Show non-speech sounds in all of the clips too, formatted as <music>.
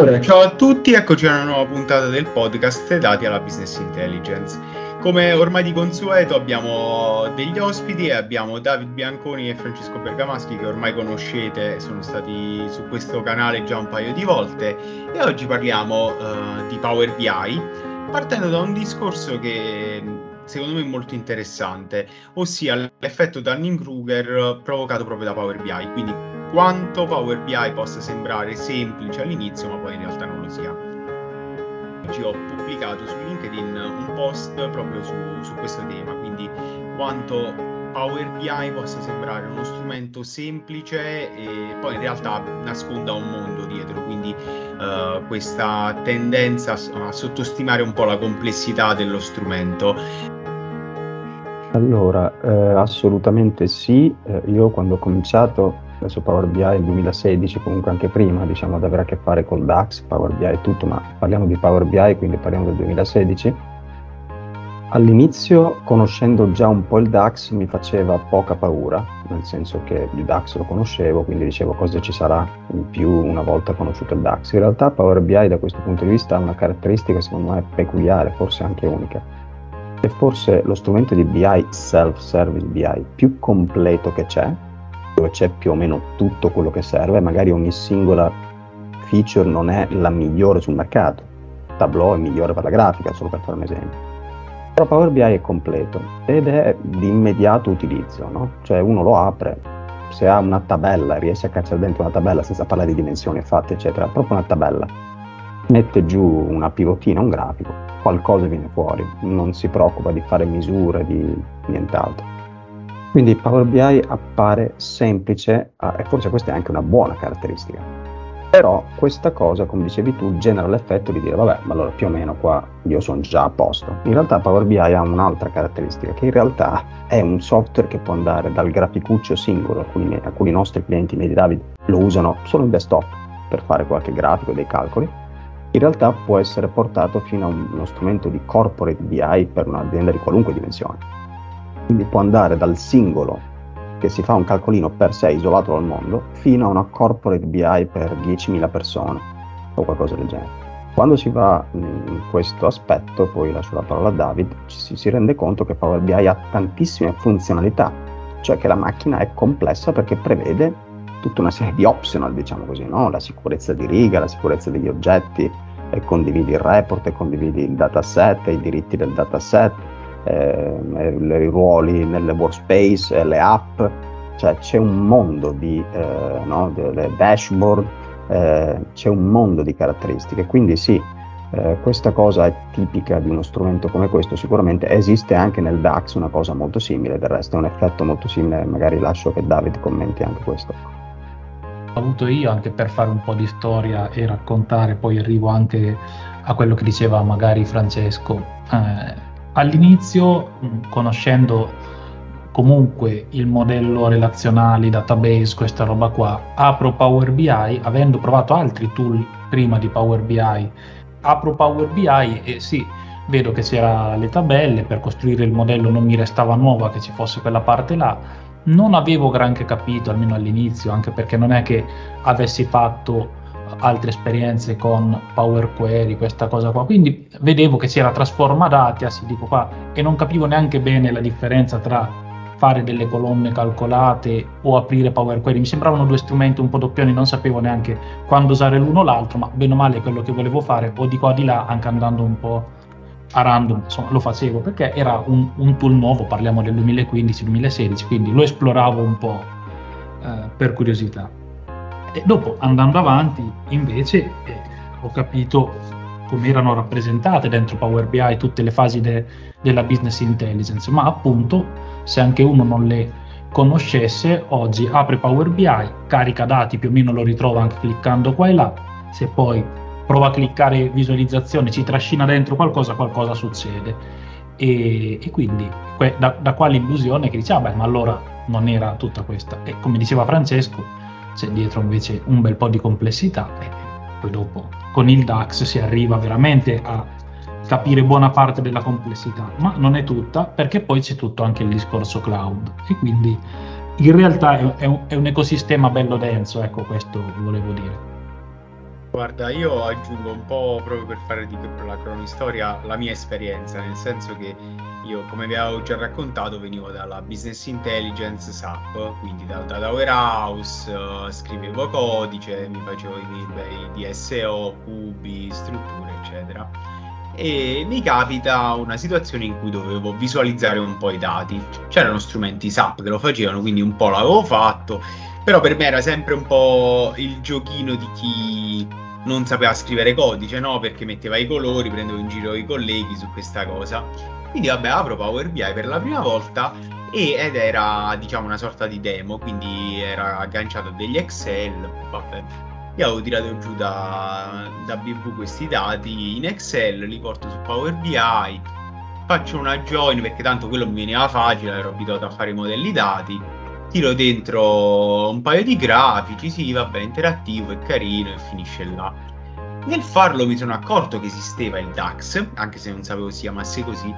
Allora, ciao a tutti, eccoci a una nuova puntata del podcast dati alla Business Intelligence. Come ormai di consueto abbiamo degli ospiti e abbiamo David Bianconi e Francesco Bergamaschi che ormai conoscete, sono stati su questo canale già un paio di volte e oggi parliamo uh, di Power BI partendo da un discorso che secondo me è molto interessante, ossia l'effetto Dunning-Kruger provocato proprio da Power BI, quindi quanto Power BI possa sembrare semplice all'inizio, ma poi in realtà non lo sia. Oggi ho pubblicato su LinkedIn un post proprio su, su questo tema, quindi quanto Power BI possa sembrare uno strumento semplice e poi in realtà nasconda un mondo dietro, quindi uh, questa tendenza a sottostimare un po' la complessità dello strumento. Allora, eh, assolutamente sì, eh, io quando ho cominciato adesso Power BI nel 2016, comunque anche prima, diciamo, ad avere a che fare col DAX, Power BI e tutto, ma parliamo di Power BI, quindi parliamo del 2016. All'inizio, conoscendo già un po' il DAX, mi faceva poca paura, nel senso che il DAX lo conoscevo, quindi dicevo cosa ci sarà in più una volta conosciuto il DAX. In realtà Power BI da questo punto di vista ha una caratteristica secondo me peculiare, forse anche unica. È forse lo strumento di BI, self-service BI, più completo che c'è, dove c'è più o meno tutto quello che serve, magari ogni singola feature non è la migliore sul mercato. Tableau è migliore per la grafica, solo per fare un esempio. Però Power BI è completo ed è di immediato utilizzo, no? Cioè uno lo apre, se ha una tabella, riesce a cacciare dentro una tabella senza parlare di dimensioni fatte, eccetera, proprio una tabella, mette giù una pivotina, un grafico, qualcosa viene fuori, non si preoccupa di fare misure, di nient'altro. Quindi Power BI appare semplice ah, e forse questa è anche una buona caratteristica. Però questa cosa, come dicevi tu, genera l'effetto di dire vabbè, ma allora più o meno qua io sono già a posto. In realtà Power BI ha un'altra caratteristica, che in realtà è un software che può andare dal graficuccio singolo, alcuni, alcuni nostri clienti, Medi David, lo usano solo in desktop per fare qualche grafico, dei calcoli, in realtà può essere portato fino a uno strumento di corporate BI per un'azienda di qualunque dimensione quindi può andare dal singolo che si fa un calcolino per sé isolato dal mondo fino a una corporate BI per 10.000 persone o qualcosa del genere. Quando si va in questo aspetto, poi lascio la parola a David, ci si rende conto che Power BI ha tantissime funzionalità, cioè che la macchina è complessa perché prevede tutta una serie di optional, diciamo così, no? la sicurezza di riga, la sicurezza degli oggetti, e condividi il report, e condividi il dataset, i diritti del dataset, i ruoli nelle workspace, le app, cioè c'è un mondo di eh, no, delle dashboard, eh, c'è un mondo di caratteristiche, quindi sì, eh, questa cosa è tipica di uno strumento come questo, sicuramente esiste anche nel DAX una cosa molto simile, del resto è un effetto molto simile, magari lascio che David commenti anche questo. Ho avuto io anche per fare un po' di storia e raccontare, poi arrivo anche a quello che diceva magari Francesco. Eh, all'inizio, mm, conoscendo comunque il modello relazionale, database, questa roba qua, apro Power BI, avendo provato altri tool prima di Power BI, apro Power BI e sì, vedo che c'era le tabelle, per costruire il modello non mi restava nuova che ci fosse quella parte là, non avevo granché capito, almeno all'inizio, anche perché non è che avessi fatto altre esperienze con Power Query, questa cosa qua. Quindi vedevo che c'era Transforma Data, si dico qua, e non capivo neanche bene la differenza tra fare delle colonne calcolate o aprire Power Query. Mi sembravano due strumenti un po' doppioni, non sapevo neanche quando usare l'uno o l'altro, ma bene o male quello che volevo fare, o di qua o di là, anche andando un po' a random, insomma, lo facevo perché era un, un tool nuovo, parliamo del 2015-2016, quindi lo esploravo un po' eh, per curiosità. E dopo, andando avanti, invece, eh, ho capito come erano rappresentate dentro Power BI tutte le fasi de- della business intelligence, ma appunto, se anche uno non le conoscesse, oggi apre Power BI, carica dati, più o meno lo ritrova anche cliccando qua e là, se poi prova a cliccare visualizzazione, ci trascina dentro qualcosa, qualcosa succede. E, e quindi que- da, da qua l'illusione che dice, ah beh, ma allora non era tutta questa. E come diceva Francesco, c'è dietro invece un bel po' di complessità e poi dopo con il DAX si arriva veramente a capire buona parte della complessità, ma non è tutta perché poi c'è tutto anche il discorso cloud e quindi in realtà è, un, è un, ecosistema bello denso, ecco questo volevo dire. Guarda, io aggiungo un po' proprio per fare di la cronistoria la mia esperienza, nel senso che io, come vi avevo già raccontato, venivo dalla business intelligence SAP, quindi da data warehouse, uh, scrivevo codice, mi facevo i miei DSO, cubi, strutture, eccetera. E mi capita una situazione in cui dovevo visualizzare un po' i dati. C'erano strumenti SAP che lo facevano, quindi un po' l'avevo fatto però per me era sempre un po' il giochino di chi non sapeva scrivere codice, no? Perché metteva i colori, prendevo in giro i colleghi su questa cosa. Quindi vabbè, apro Power BI per la prima volta e, ed era diciamo una sorta di demo, quindi era agganciato a degli Excel, vabbè. Io avevo tirato giù da, da BV questi dati in Excel, li porto su Power BI, faccio una join perché tanto quello mi veniva facile, ero abituato a fare i modelli dati tiro dentro un paio di grafici, sì, vabbè, interattivo, è carino e finisce là. Nel farlo mi sono accorto che esisteva il DAX, anche se non sapevo si chiamasse così,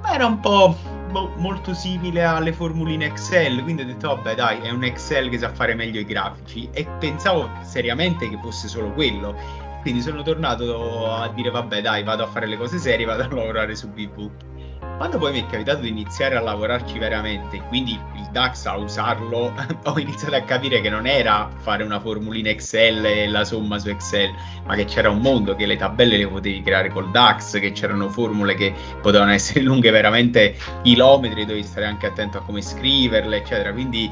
ma era un po' boh, molto simile alle formuline Excel, quindi ho detto vabbè dai, è un Excel che sa fare meglio i grafici e pensavo seriamente che fosse solo quello. Quindi sono tornato a dire vabbè dai, vado a fare le cose serie, vado a lavorare su BV. Quando poi mi è capitato di iniziare a lavorarci veramente, quindi il DAX a usarlo, <laughs> ho iniziato a capire che non era fare una formulina Excel e la somma su Excel, ma che c'era un mondo, che le tabelle le potevi creare col DAX, che c'erano formule che potevano essere lunghe veramente chilometri, dovevi stare anche attento a come scriverle, eccetera. Quindi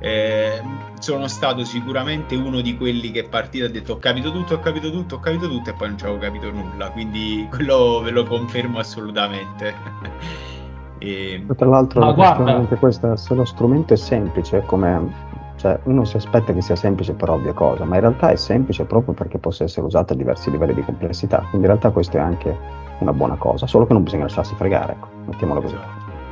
eh, sono stato sicuramente uno di quelli che è partito e ha detto ho capito tutto, ho capito tutto, ho capito tutto e poi non ci avevo capito nulla, quindi <laughs> quello ve lo confermo assolutamente. <laughs> e... Tra l'altro, Ma guarda... questa, se lo strumento è semplice, come cioè, uno si aspetta che sia semplice per ovvia cosa, ma in realtà è semplice proprio perché possa essere usato a diversi livelli di complessità. Quindi in realtà questo è anche una buona cosa, solo che non bisogna lasciarsi fregare, ecco, mettiamolo così.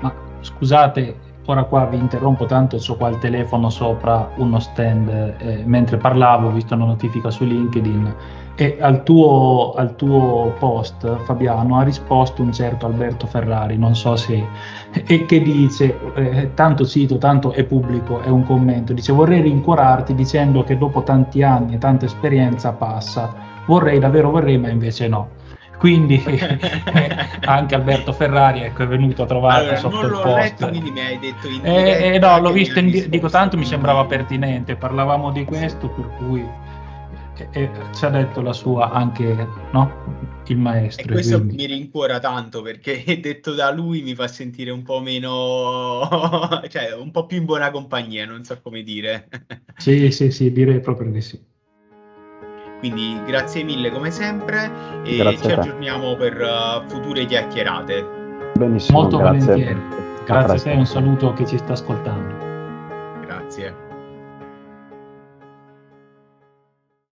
Ma scusate, ora qua vi interrompo tanto, ho qua il telefono sopra uno stand, eh, mentre parlavo ho visto una notifica su LinkedIn e al tuo, al tuo, post Fabiano ha risposto un certo Alberto Ferrari, non so se, e che dice, eh, tanto cito, tanto è pubblico, è un commento, dice vorrei rincuorarti dicendo che dopo tanti anni e tanta esperienza passa, vorrei davvero vorrei ma invece no. Quindi <laughs> anche Alberto Ferrari ecco, è venuto a trovarti allora, sotto il post. Letto, quindi mi hai detto in eh, eh, no, l'ho visto, in, visto dico tanto mi sembrava pertinente, parlavamo di questo per cui eh, eh, ci ha detto la sua anche no? il maestro. E questo quindi... mi rincuora tanto perché <laughs> detto da lui mi fa sentire un po' meno, <laughs> cioè un po' più in buona compagnia, non so come dire. sì, sì, sì, direi proprio di sì. Quindi grazie mille come sempre e grazie ci aggiorniamo per uh, future chiacchierate. Benissimo, Molto grazie. volentieri. Grazie a te, un saluto a chi ci sta ascoltando. Grazie.